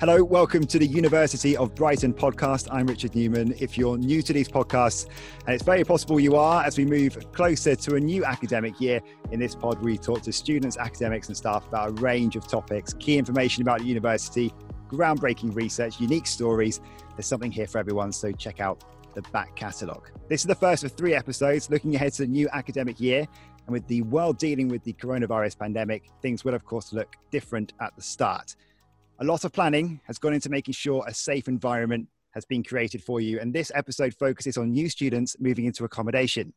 Hello, welcome to the University of Brighton podcast. I'm Richard Newman. If you're new to these podcasts, and it's very possible you are, as we move closer to a new academic year, in this pod, we talk to students, academics, and staff about a range of topics, key information about the university, groundbreaking research, unique stories. There's something here for everyone, so check out the back catalogue. This is the first of three episodes looking ahead to the new academic year. And with the world dealing with the coronavirus pandemic, things will, of course, look different at the start. A lot of planning has gone into making sure a safe environment has been created for you. And this episode focuses on new students moving into accommodation.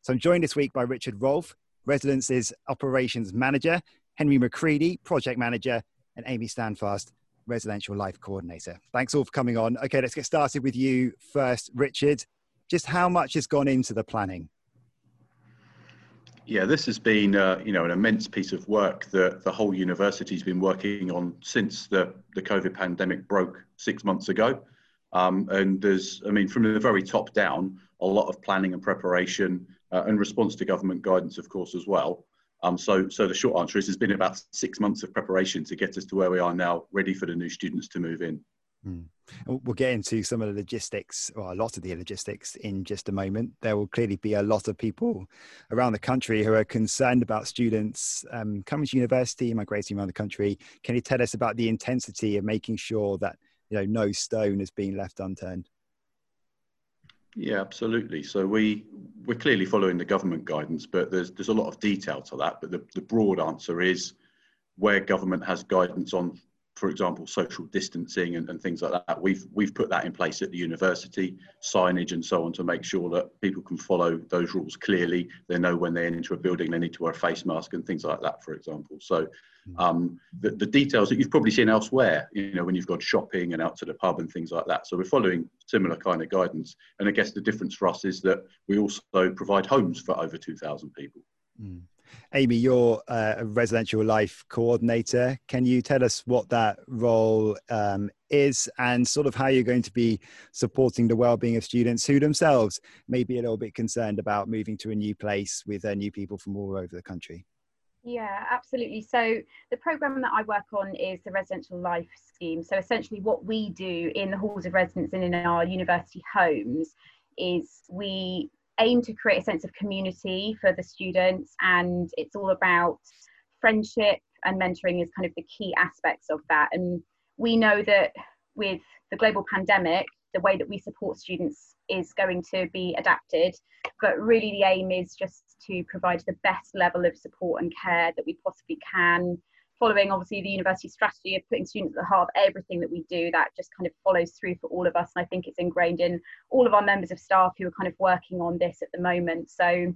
So I'm joined this week by Richard Rolfe, Residences Operations Manager, Henry McCready, Project Manager, and Amy Standfast, Residential Life Coordinator. Thanks all for coming on. Okay, let's get started with you first, Richard. Just how much has gone into the planning? Yeah, this has been uh, you know an immense piece of work that the whole university's been working on since the the COVID pandemic broke six months ago. Um, and there's, I mean, from the very top down, a lot of planning and preparation uh, and response to government guidance, of course, as well. Um, so, so the short answer is, it's been about six months of preparation to get us to where we are now, ready for the new students to move in. Mm. We'll get into some of the logistics, or a lot of the logistics, in just a moment. There will clearly be a lot of people around the country who are concerned about students um, coming to university, migrating around the country. Can you tell us about the intensity of making sure that you know no stone is being left unturned? Yeah, absolutely. So we we're clearly following the government guidance, but there's there's a lot of detail to that. But the, the broad answer is where government has guidance on for example, social distancing and, and, things like that. We've we've put that in place at the university, signage and so on, to make sure that people can follow those rules clearly. They know when they enter a building they need to wear a face mask and things like that, for example. So hmm. um, the, the details that you've probably seen elsewhere, you know, when you've gone shopping and out to the pub and things like that. So we're following similar kind of guidance. And I guess the difference for us is that we also provide homes for over 2,000 people. Mm. Amy, you're uh, a residential life coordinator. Can you tell us what that role um, is and sort of how you're going to be supporting the well-being of students who themselves may be a little bit concerned about moving to a new place with uh, new people from all over the country? Yeah, absolutely. So the program that I work on is the residential life scheme. So essentially, what we do in the halls of residence and in our university homes is we aim to create a sense of community for the students and it's all about friendship and mentoring is kind of the key aspects of that. And we know that with the global pandemic the way that we support students is going to be adapted but really the aim is just to provide the best level of support and care that we possibly can following obviously the university strategy of putting students at the heart of everything that we do that just kind of follows through for all of us. And i think it's ingrained in all of our members of staff who are kind of working on this at the moment. So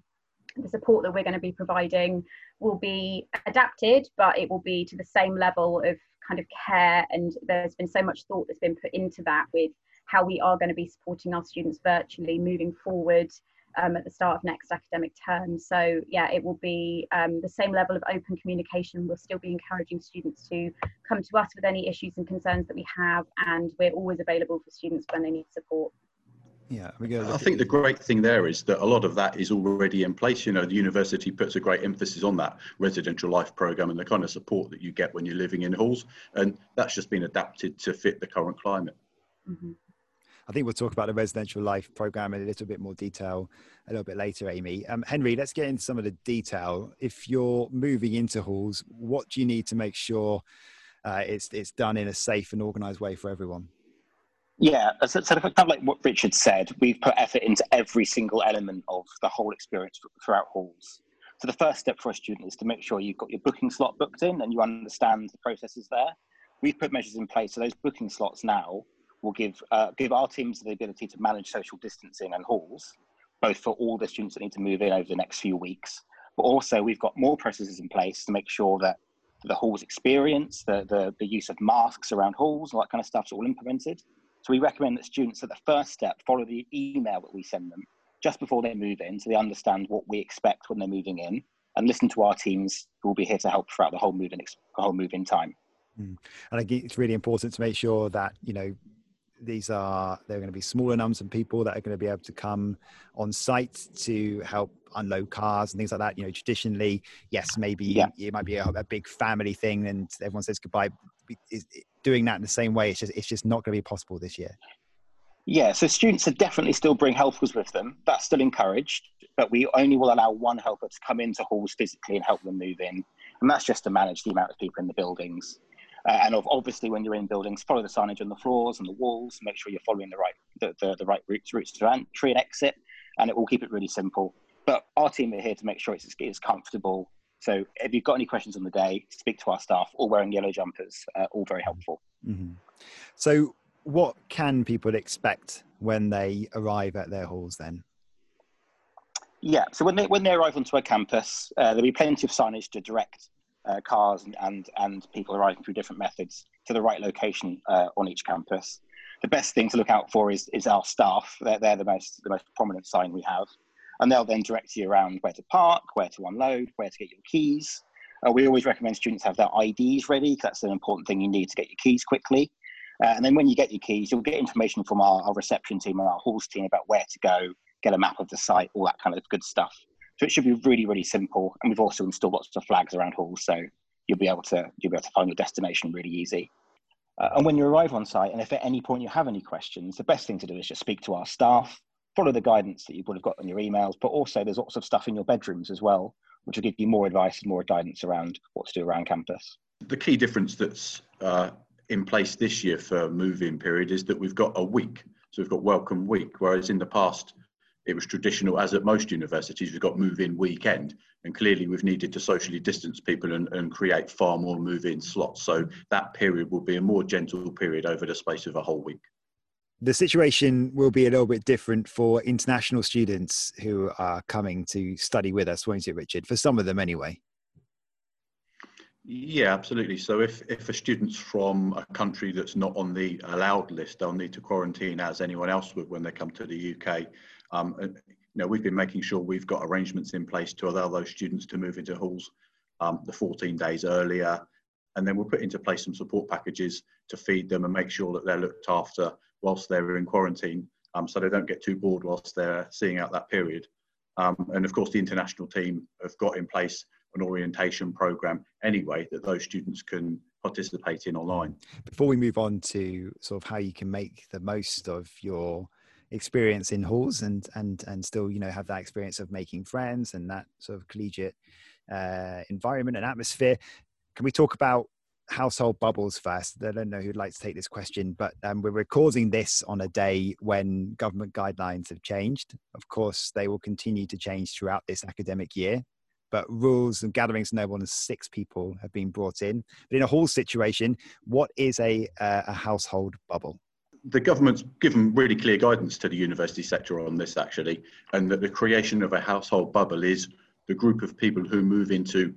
the support that we're going to be providing will be adapted but it will be to the same level of kind of care. And there's been so much thought that's been put into that with how we are going to be supporting our students virtually moving forward um, at the start of next academic term. So yeah, it will be um, the same level of open communication. We'll still be encouraging students to come to us with any issues and concerns that we have, and we're always available for students when they need support. Yeah, I think the great thing there is that a lot of that is already in place. You know, the university puts a great emphasis on that residential life program and the kind of support that you get when you're living in halls, and that's just been adapted to fit the current climate. Mm-hmm. I think we'll talk about the residential life program in a little bit more detail a little bit later, Amy. Um, Henry, let's get into some of the detail. If you're moving into halls, what do you need to make sure uh, it's it's done in a safe and organised way for everyone? Yeah, so, so kind of like what Richard said, we've put effort into every single element of the whole experience throughout halls. So the first step for a student is to make sure you've got your booking slot booked in and you understand the processes there. We've put measures in place so those booking slots now will give uh, give our teams the ability to manage social distancing and halls, both for all the students that need to move in over the next few weeks. But also, we've got more processes in place to make sure that the halls experience, the, the, the use of masks around halls, all that kind of stuff is all implemented. So we recommend that students at the first step follow the email that we send them just before they move in so they understand what we expect when they're moving in and listen to our teams who will be here to help throughout the whole move in, whole move in time. Mm. And I think it's really important to make sure that, you know, these are there are going to be smaller numbers of people that are going to be able to come on site to help unload cars and things like that you know traditionally yes maybe yeah. it might be a, a, big family thing and everyone says goodbye doing that in the same way. It's just it's just not going to be possible this year. Yeah, so students are definitely still bring helpers with them. That's still encouraged, but we only will allow one helper to come into halls physically and help them move in, and that's just to manage the amount of people in the buildings. Uh, and obviously, when you're in buildings, follow the signage on the floors and the walls. Make sure you're following the right the, the, the right routes routes to entry and exit, and it will keep it really simple. But our team are here to make sure it's, it's comfortable. So if you've got any questions on the day, speak to our staff. All wearing yellow jumpers, uh, all very helpful. Mm-hmm. So, what can people expect when they arrive at their halls then? Yeah, so when they when they arrive onto a campus, uh, there'll be plenty of signage to direct uh, cars and, and, and people arriving through different methods to the right location uh, on each campus. The best thing to look out for is, is our staff. They're, they're the most the most prominent sign we have, and they'll then direct you around where to park, where to unload, where to get your keys. Uh, we always recommend students have their IDs ready because that's an important thing you need to get your keys quickly. Uh, and then when you get your keys, you'll get information from our, our reception team and our halls team about where to go, get a map of the site, all that kind of good stuff. So it should be really, really simple. And we've also installed lots of flags around halls, so you'll be able to you'll be able to find your destination really easy. Uh, and when you arrive on site, and if at any point you have any questions, the best thing to do is just speak to our staff, follow the guidance that you would have got in your emails, but also there's lots of stuff in your bedrooms as well, which will give you more advice and more guidance around what to do around campus. The key difference that's uh, in place this year for move-in period is that we've got a week. So we've got welcome week, whereas in the past it was traditional, as at most universities, we've got move-in weekend, and clearly we've needed to socially distance people and, and create far more move-in slots. So that period will be a more gentle period over the space of a whole week. The situation will be a little bit different for international students who are coming to study with us, won't it, Richard? For some of them, anyway. Yeah, absolutely. So if, if a student's from a country that's not on the allowed list, they'll need to quarantine as anyone else would when they come to the UK. Um, and, you know, we've been making sure we've got arrangements in place to allow those students to move into halls um, the 14 days earlier. And then we'll put into place some support packages to feed them and make sure that they're looked after whilst they're in quarantine um, so they don't get too bored whilst they're seeing out that period. Um, and of course, the international team have got in place an orientation program anyway that those students can participate in online. Before we move on to sort of how you can make the most of your experience in halls and and and still you know have that experience of making friends and that sort of collegiate uh, environment and atmosphere. Can we talk about household bubbles first? I don't know who'd like to take this question but um, we're recording this on a day when government guidelines have changed. Of course they will continue to change throughout this academic year but rules and gatherings no more than six people have been brought in. But in a hall situation what is a, uh, a household bubble the government's given really clear guidance to the university sector on this actually, and that the creation of a household bubble is the group of people who move into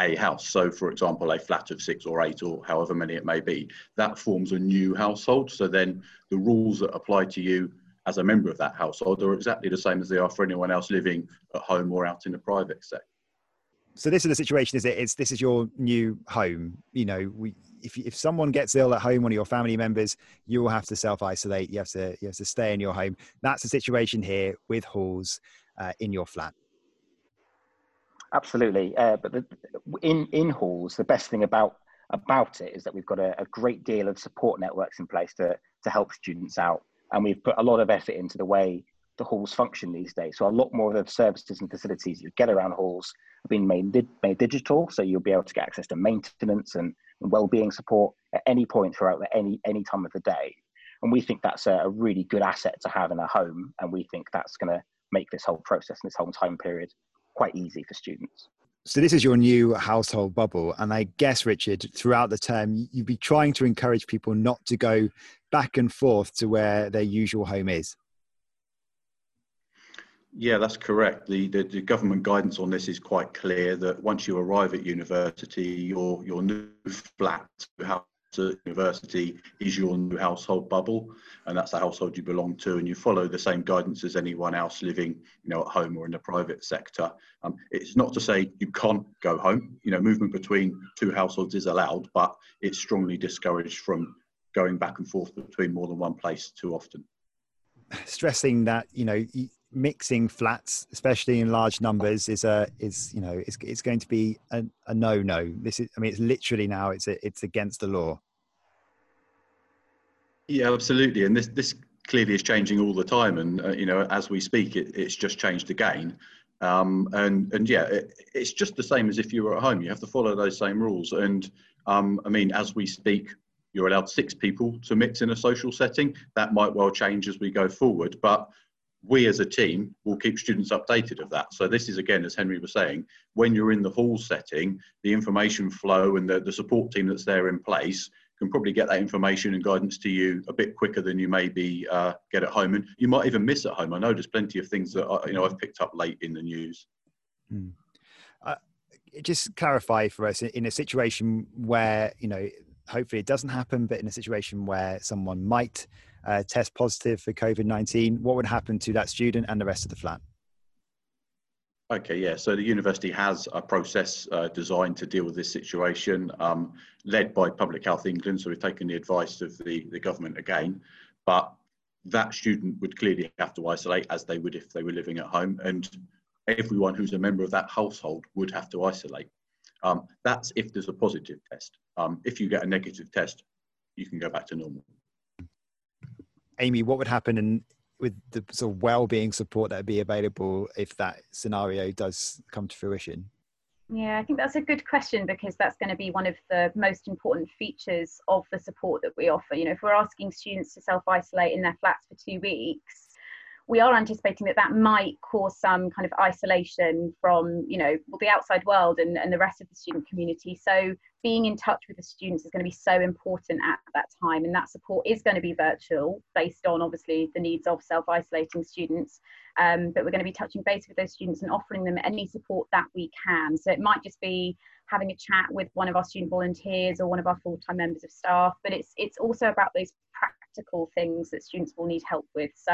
a house. So, for example, a flat of six or eight or however many it may be, that forms a new household. So then the rules that apply to you as a member of that household are exactly the same as they are for anyone else living at home or out in the private sector. So this is the situation, is it? It's this is your new home. You know, we if if someone gets ill at home, one of your family members, you will have to self isolate. You have to you have to stay in your home. That's the situation here with halls uh, in your flat. Absolutely, uh, but the, in in halls, the best thing about about it is that we've got a, a great deal of support networks in place to to help students out, and we've put a lot of effort into the way the halls function these days. So a lot more of the services and facilities you get around halls have been made made digital, so you'll be able to get access to maintenance and well-being support at any point throughout the, any any time of the day. And we think that's a, a really good asset to have in a home, and we think that's going to make this whole process and this whole time period quite easy for students. So this is your new household bubble, and I guess Richard, throughout the term, you'd be trying to encourage people not to go back and forth to where their usual home is. Yeah, that's correct. The, the, the, government guidance on this is quite clear that once you arrive at university, your your new flat house at university is your new household bubble, and that's the household you belong to, and you follow the same guidance as anyone else living, you know, at home or in the private sector. Um, it's not to say you can't go home. You know, movement between two households is allowed, but it's strongly discouraged from going back and forth between more than one place too often. Stressing that you know mixing flats, especially in large numbers, is a is you know it's it's going to be a, a no no. This is I mean it's literally now it's a, it's against the law. Yeah, absolutely. And this this clearly is changing all the time. And uh, you know, as we speak, it, it's just changed again. Um, and and yeah, it, it's just the same as if you were at home. You have to follow those same rules. And um, I mean, as we speak, you're allowed six people to mix in a social setting. That might well change as we go forward, but we as a team will keep students updated of that. So this is again, as Henry was saying, when you're in the hall setting, the information flow and the, the support team that's there in place can probably get that information and guidance to you a bit quicker than you maybe uh, get at home. And you might even miss at home. I know there's plenty of things that I, you know I've picked up late in the news. Hmm. Uh, just clarify for us in a situation where you know hopefully it doesn't happen, but in a situation where someone might uh, test positive for COVID 19, what would happen to that student and the rest of the flat? Okay, yeah. So the university has a process uh, designed to deal with this situation, um, led by Public Health England. So we've taken the advice of the, the government again, but that student would clearly have to isolate as they would if they were living at home, and everyone who's a member of that household would have to isolate. Um, that's if there's a positive test. Um, if you get a negative test, you can go back to normal. Amy, what would happen in, with the sort of well-being support that would be available if that scenario does come to fruition? Yeah, I think that's a good question because that's going to be one of the most important features of the support that we offer. You know, if we're asking students to self isolate in their flats for two weeks, we are anticipating that that might cause some kind of isolation from you know the outside world and, and the rest of the student community. So being in touch with the students is going to be so important at that time and that support is going to be virtual based on obviously the needs of self-isolating students. Um, but we're going to be touching base with those students and offering them any support that we can. So it might just be having a chat with one of our student volunteers or one of our full-time members of staff but it's it's also about those practical things that students will need help with so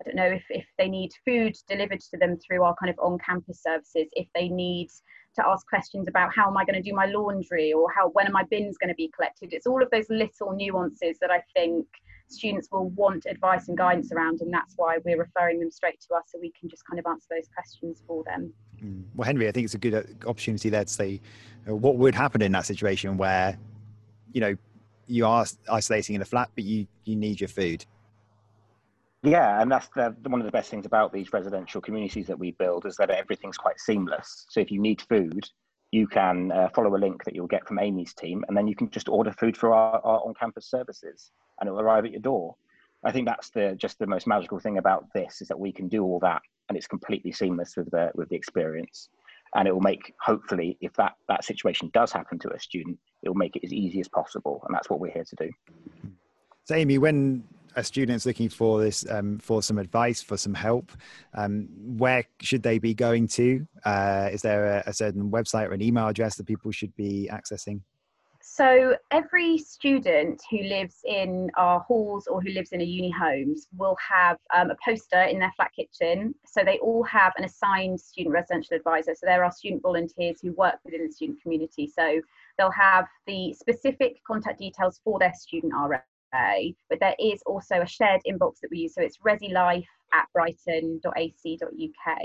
I don't know if, if they need food delivered to them through our kind of on campus services, if they need to ask questions about how am I going to do my laundry or how when are my bins going to be collected. It's all of those little nuances that I think students will want advice and guidance around, and that's why we're referring them straight to us so we can just kind of answer those questions for them. Mm. Well, Henry, I think it's a good uh, opportunity there to say uh, what would happen in that situation where, you know, you are isolating in a flat, but you you need your food. Yeah, and that's the, one of the best things about these residential communities that we build is that everything's quite seamless. So if you need food, you can uh, follow a link that you'll get from Amy's team, and then you can just order food for our, our on-campus services, and it will arrive at your door. I think that's the just the most magical thing about this is that we can do all that, and it's completely seamless with the with the experience, and it will make hopefully if that that situation does happen to a student, it will make it as easy as possible, and that's what we're here to do. So, Amy, when a student's looking for this um, for some advice for some help um, where should they be going to? Uh, is there a, a, certain website or an email address that people should be accessing so every student who lives in our halls or who lives in a uni homes will have um, a poster in their flat kitchen. So they all have an assigned student residential advisor. So there are student volunteers who work within the student community. So they'll have the specific contact details for their student RA but there is also a shared inbox that we use. So it's resilife at brighton.ac.uk.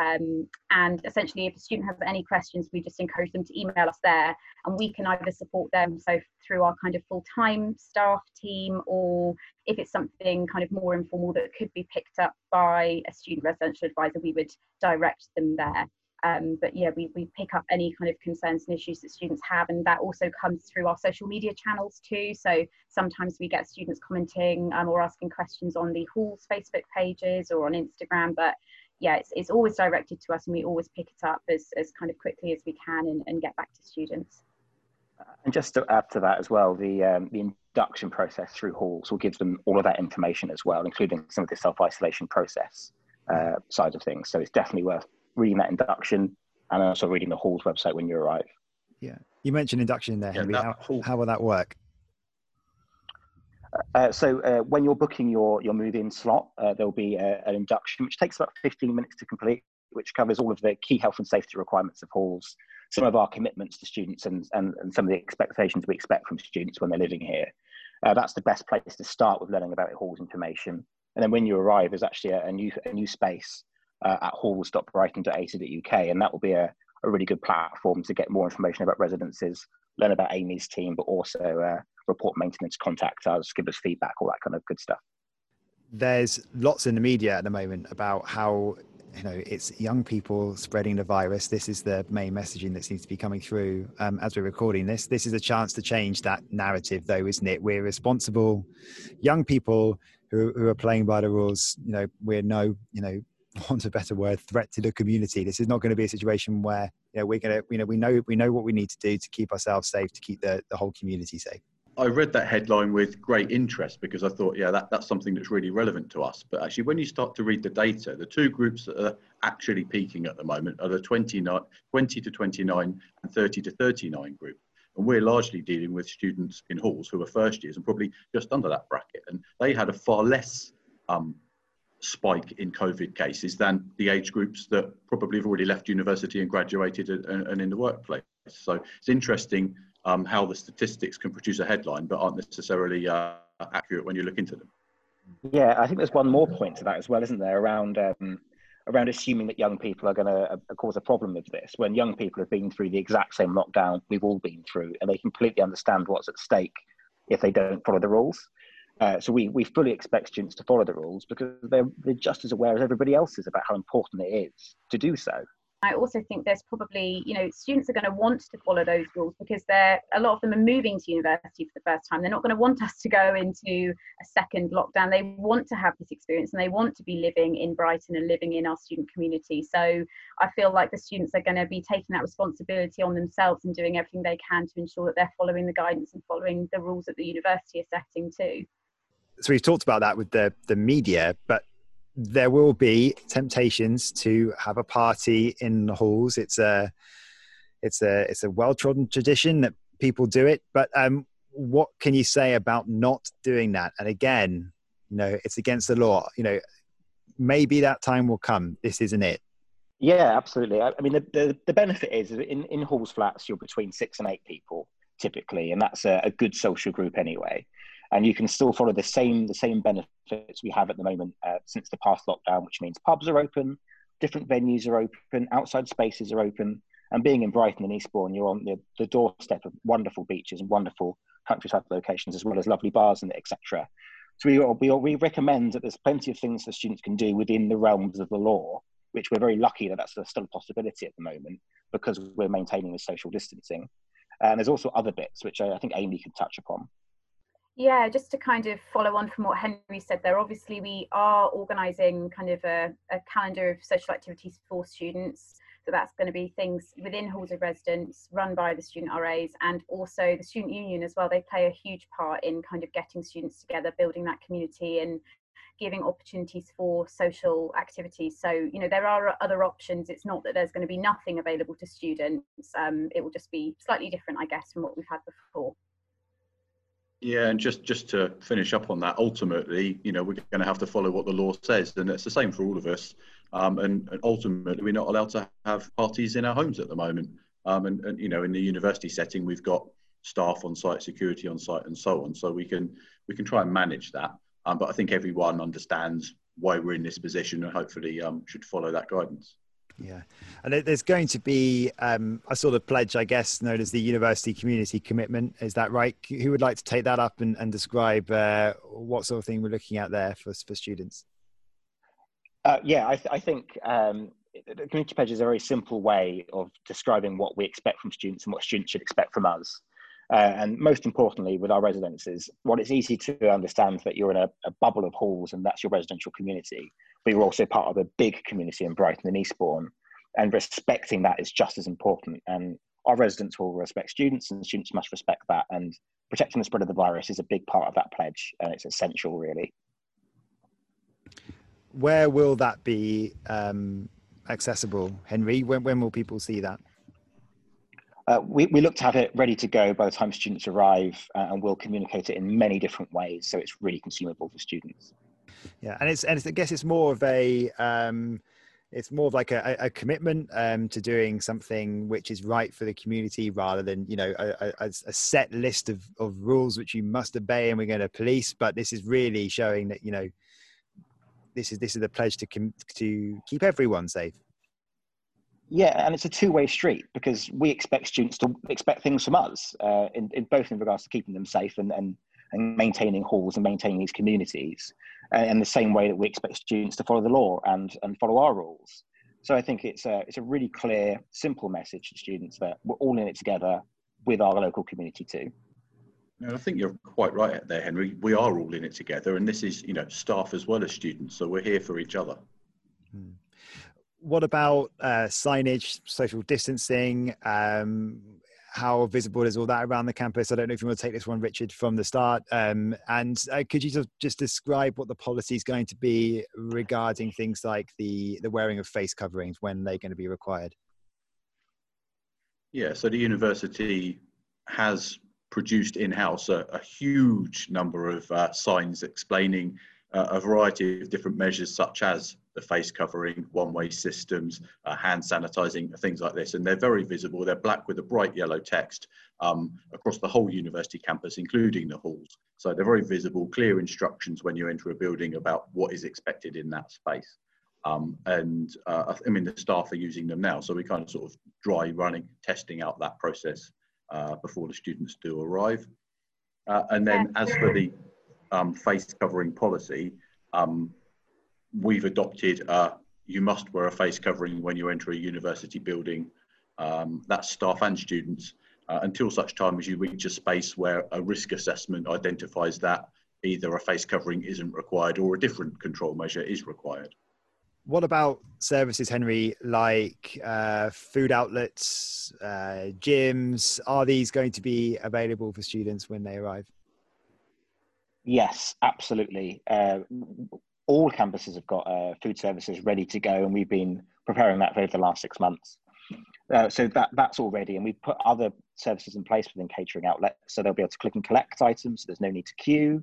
Um, and essentially, if a student has any questions, we just encourage them to email us there, and we can either support them so through our kind of full-time staff team, or if it's something kind of more informal that could be picked up by a student residential advisor, we would direct them there. Um, but yeah, we, we pick up any kind of concerns and issues that students have, and that also comes through our social media channels too. So sometimes we get students commenting um, or asking questions on the Hall's Facebook pages or on Instagram. But yeah, it's, it's always directed to us, and we always pick it up as, as kind of quickly as we can and, and get back to students. And just to add to that as well, the um, the induction process through halls will give them all of that information as well, including some of the self isolation process uh, side of things. So it's definitely worth reading that induction and also reading the hall's website when you arrive. Yeah, you mentioned induction there, Henry. Yeah, how, how will that work? Uh, so uh, when you're booking your your move-in slot, uh, there'll be a, an induction which takes about 15 minutes to complete, which covers all of the key health and safety requirements of halls, some of our commitments to students, and and, and some of the expectations we expect from students when they're living here. Uh, that's the best place to start with learning about halls information. And then when you arrive, there's actually a, a new a new space uh, at halls.brighton.ac.uk, and that will be a, a really good platform to get more information about residences, learn about Amy's team, but also uh, report maintenance, contact us, give us feedback, all that kind of good stuff. There's lots in the media at the moment about how you know it's young people spreading the virus. This is the main messaging that seems to be coming through um, as we're recording this. This is a chance to change that narrative though isn't it? We're responsible. Young people who, who are playing by the rules you know we're no you know want a better word threat to the community this is not going to be a situation where you know we're going to you know we know we know what we need to do to keep ourselves safe to keep the, the whole community safe I read that headline with great interest because I thought, yeah, that, that's something that's really relevant to us. But actually, when you start to read the data, the two groups that are actually peaking at the moment are the 29, 20 to 29 and 30 to 39 group. And we're largely dealing with students in halls who are first years and probably just under that bracket. And they had a far less um, spike in COVID cases than the age groups that probably have already left university and graduated and, and in the workplace. So it's interesting um, how the statistics can produce a headline but aren't necessarily uh, accurate when you look into them. Yeah, I think there's one more point to that as well, isn't there? Around um, around assuming that young people are going to uh, cause a problem with this, when young people have been through the exact same lockdown we've all been through, and they completely understand what's at stake if they don't follow the rules. Uh, so we, we fully expect students to follow the rules because they're, they're just as aware as everybody else is about how important it is to do so. I also think there's probably, you know, students are going to want to follow those rules because they're a lot of them are moving to university for the first time. They're not going to want us to go into a second lockdown. They want to have this experience and they want to be living in Brighton and living in our student community. So I feel like the students are going to be taking that responsibility on themselves and doing everything they can to ensure that they're following the guidance and following the rules that the university are setting too. So we've talked about that with the the media, but there will be temptations to have a party in the halls. It's a it's a it's a well trodden tradition that people do it. But um, what can you say about not doing that? And again, you know, it's against the law. You know, maybe that time will come. This isn't it. Yeah, absolutely. I, I mean, the, the, the benefit is in in halls flats, you're between six and eight people typically, and that's a, a good social group anyway and you can still follow the same the same benefits we have at the moment uh, since the past lockdown, which means pubs are open, different venues are open, outside spaces are open, and being in Brighton and Eastbourne, you're on the, the doorstep of wonderful beaches and wonderful countryside locations, as well as lovely bars and etc. So we, we, we recommend that there's plenty of things that students can do within the realms of the law, which we're very lucky that that's still a possibility at the moment because we're maintaining the social distancing. And there's also other bits which I, I think Amy can touch upon. Yeah, just to kind of follow on from what Henry said there, obviously we are organising kind of a, a, calendar of social activities for students. So that's going to be things within halls of residence run by the student RAs and also the student union as well. They play a huge part in kind of getting students together, building that community and giving opportunities for social activities. So, you know, there are other options. It's not that there's going to be nothing available to students. Um, it will just be slightly different, I guess, from what we've had before. Yeah, and just just to finish up on that, ultimately, you know, we're going to have to follow what the law says, and it's the same for all of us. Um, and, and, ultimately, we're not allowed to have parties in our homes at the moment. Um, and, and you know, in the university setting, we've got staff on site, security on site, and so on. So we can we can try and manage that. Um, but I think everyone understands why we're in this position, and hopefully um, should follow that guidance. Yeah, and there's going to be um, a sort of pledge, I guess, known as the University Community Commitment. Is that right? Who would like to take that up and, and describe uh, what sort of thing we're looking at there for for students? Uh, yeah, I, th- I think um, the community pledge is a very simple way of describing what we expect from students and what students should expect from us. Uh, and most importantly, with our residences, well, it's easy to understand that you're in a, a, bubble of halls and that's your residential community, but you're also part of a big community in Brighton and Eastbourne. And respecting that is just as important. And our residents will respect students, and students must respect that. And protecting the spread of the virus is a big part of that pledge, and it's essential, really. Where will that be um, accessible, Henry? When, when will people see that? Uh, we, we look to have it ready to go by the time students arrive uh, and we'll communicate it in many different ways so it's really consumable for students. Yeah and it's and it's, i guess it's more of a um, it's more of like a, a commitment um, to doing something which is right for the community rather than you know a, a, a, set list of, of rules which you must obey and we're going to police but this is really showing that you know this is this is the pledge to com- to keep everyone safe Yeah, and it's a two-way street because we expect students to expect things from us, uh, in, in, both in regards to keeping them safe and, and, and maintaining halls and maintaining these communities, uh, in the same way that we expect students to follow the law and, and follow our rules. So I think it's a, it's a really clear, simple message to students that we're all in it together with our local community too. I think you're quite right there, Henry. We are all in it together, and this is, you know, staff as well as students. So we're here for each other. Hmm. What about uh, signage, social distancing? Um, how visible is all that around the campus? I don't know if you want to take this one, Richard, from the start. Um, and uh, could you just, just describe what the policy is going to be regarding things like the the wearing of face coverings when they're going to be required? Yeah, so the university has produced in-house a, a huge number of uh, signs explaining a variety of different measures such as the face covering, one-way systems, uh, hand sanitizing, things like this. And they're very visible. They're black with a bright yellow text um, across the whole university campus, including the halls. So they're very visible, clear instructions when you enter a building about what is expected in that space. Um, and uh, I mean, the staff are using them now. So we kind of sort of dry running, testing out that process uh, before the students do arrive. Uh, and then as for the um, face covering policy, um, we've adopted uh, you must wear a face covering when you enter a university building. Um, that's staff and students uh, until such time as you reach a space where a risk assessment identifies that either a face covering isn't required or a different control measure is required. What about services, Henry, like uh, food outlets, uh, gyms? Are these going to be available for students when they arrive? Yes, absolutely. Uh, all campuses have got uh, food services ready to go, and we've been preparing that for over the last six months. Uh, so that that's all ready, and we've put other services in place within catering outlets, so they'll be able to click and collect items. So there's no need to queue.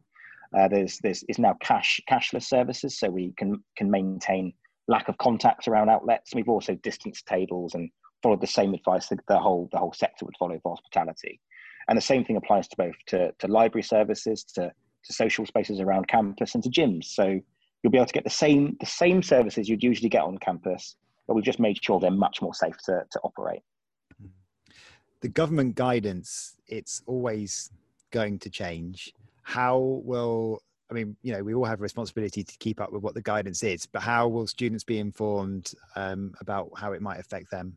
Uh, there's there's is now cash cashless services, so we can can maintain lack of contacts around outlets. We've also distanced tables and followed the same advice that the whole the whole sector would follow for hospitality. And the same thing applies to both to, to library services, to, to social spaces around campus, and to gyms. So you'll be able to get the same the same services you'd usually get on campus, but we've just made sure they're much more safe to, to operate. The government guidance, it's always going to change. How will I mean, you know, we all have a responsibility to keep up with what the guidance is, but how will students be informed um, about how it might affect them?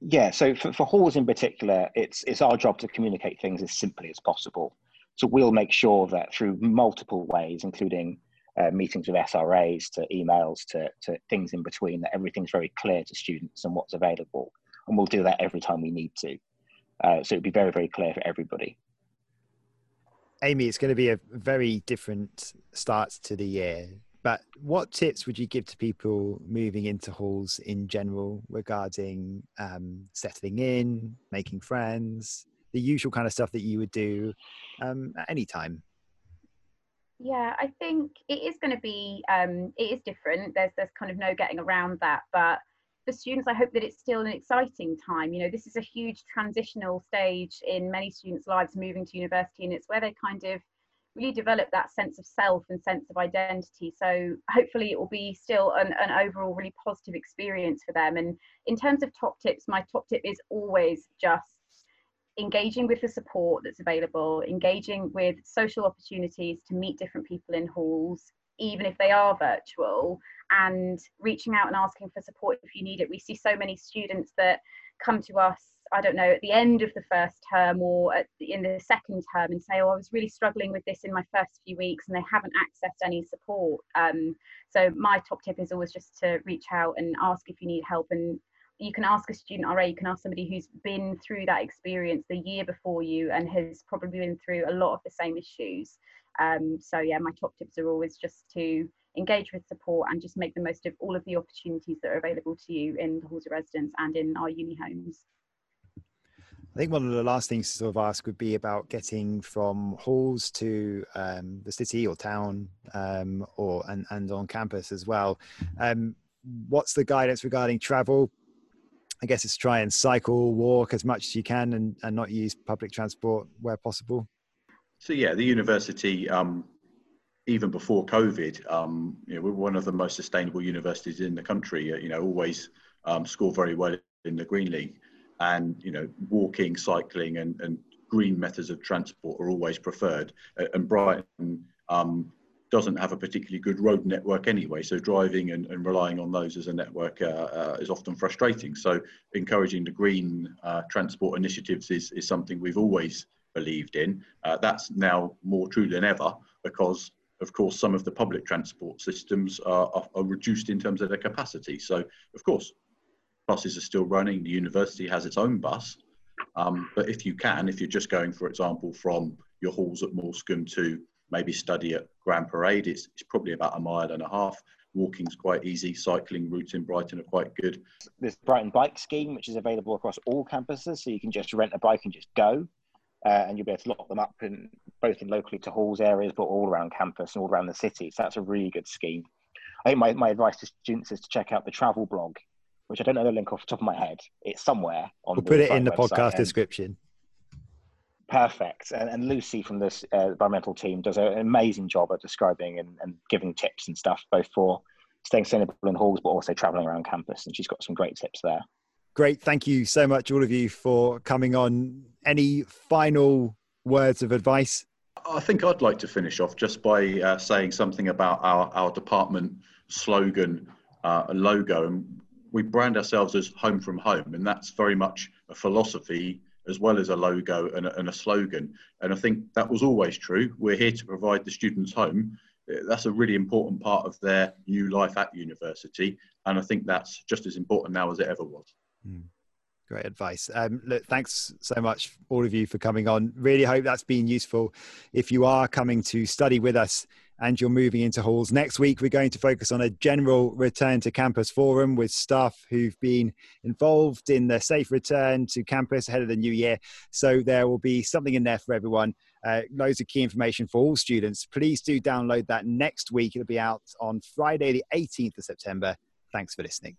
Yeah, so for, for halls in particular, it's it's our job to communicate things as simply as possible. So we'll make sure that through multiple ways, including uh, meetings with SRAs to emails to, to things in between, that everything's very clear to students and what's available. And we'll do that every time we need to. Uh, so it'll be very, very clear for everybody. Amy, it's going to be a very different start to the year. But what tips would you give to people moving into halls in general regarding um, settling in, making friends, the usual kind of stuff that you would do um, at any time? Yeah, I think it is going to be um, it is different. There's there's kind of no getting around that. But for students, I hope that it's still an exciting time. You know, this is a huge transitional stage in many students' lives moving to university, and it's where they kind of really develop that sense of self and sense of identity. So hopefully it will be still an, an overall really positive experience for them. And in terms of top tips, my top tip is always just engaging with the support that's available, engaging with social opportunities to meet different people in halls, even if they are virtual, and reaching out and asking for support if you need it. We see so many students that come to us, I don't know, at the end of the first term or the, in the second term and say, Oh, I was really struggling with this in my first few weeks, and they haven't accessed any support. Um, so, my top tip is always just to reach out and ask if you need help and you can ask a student RA, you can ask somebody who's been through that experience the year before you and has probably been through a lot of the same issues. Um, so yeah, my top tips are always just to engage with support and just make the most of all of the opportunities that are available to you in the halls of residence and in our uni homes. I think one of the last things to sort of ask would be about getting from halls to um, the city or town um, or and, and on campus as well. Um, what's the guidance regarding travel? I guess it's try and cycle, walk as much as you can, and, and not use public transport where possible. So yeah, the university um, even before COVID, um, you know, we're one of the most sustainable universities in the country. Uh, you know, always um, score very well in the Green League, and you know, walking, cycling, and, and green methods of transport are always preferred. And Brighton um, doesn't have a particularly good road network anyway, so driving and, and relying on those as a network uh, uh, is often frustrating. So encouraging the green uh, transport initiatives is, is something we've always believed in. Uh, that's now more true than ever because of course, some of the public transport systems are, are, are, reduced in terms of their capacity. So, of course, buses are still running. The university has its own bus. Um, but if you can, if you're just going, for example, from your halls at Moulsecoomb to maybe study at Grand Parade, it's, it's probably about a mile and a half. Walking's quite easy. Cycling routes in Brighton are quite good. There's Brighton Bike Scheme, which is available across all campuses, so you can just rent a bike and just go uh, and you'll be able to lock them up in both in locally to halls areas, but all around campus and all around the city. So that's a really good scheme. I think my, my advice to students is to check out the travel blog, which I don't know the link off the top of my head. It's somewhere on. We'll put it in the podcast description. Perfect. And, and, Lucy from this uh, environmental team does an amazing job at describing and, and giving tips and stuff, both for staying sustainable in halls, but also traveling around campus. And she's got some great tips there. Great. Thank you so much, all of you, for coming on. Any final words of advice? I think I'd like to finish off just by uh, saying something about our, our department slogan uh, and logo. And we brand ourselves as Home from Home, and that's very much a philosophy as well as a logo and a, and a slogan. And I think that was always true. We're here to provide the students home that's a really important part of their new life at university. And I think that's just as important now as it ever was. Mm. Great advice. Um, look, thanks so much, all of you, for coming on. Really hope that's been useful. If you are coming to study with us and you're moving into halls, next week we're going to focus on a general return to campus forum with staff who've been involved in the safe return to campus ahead of the new year. So there will be something in there for everyone. Uh, loads of key information for all students. Please do download that next week. It'll be out on Friday, the 18th of September. Thanks for listening.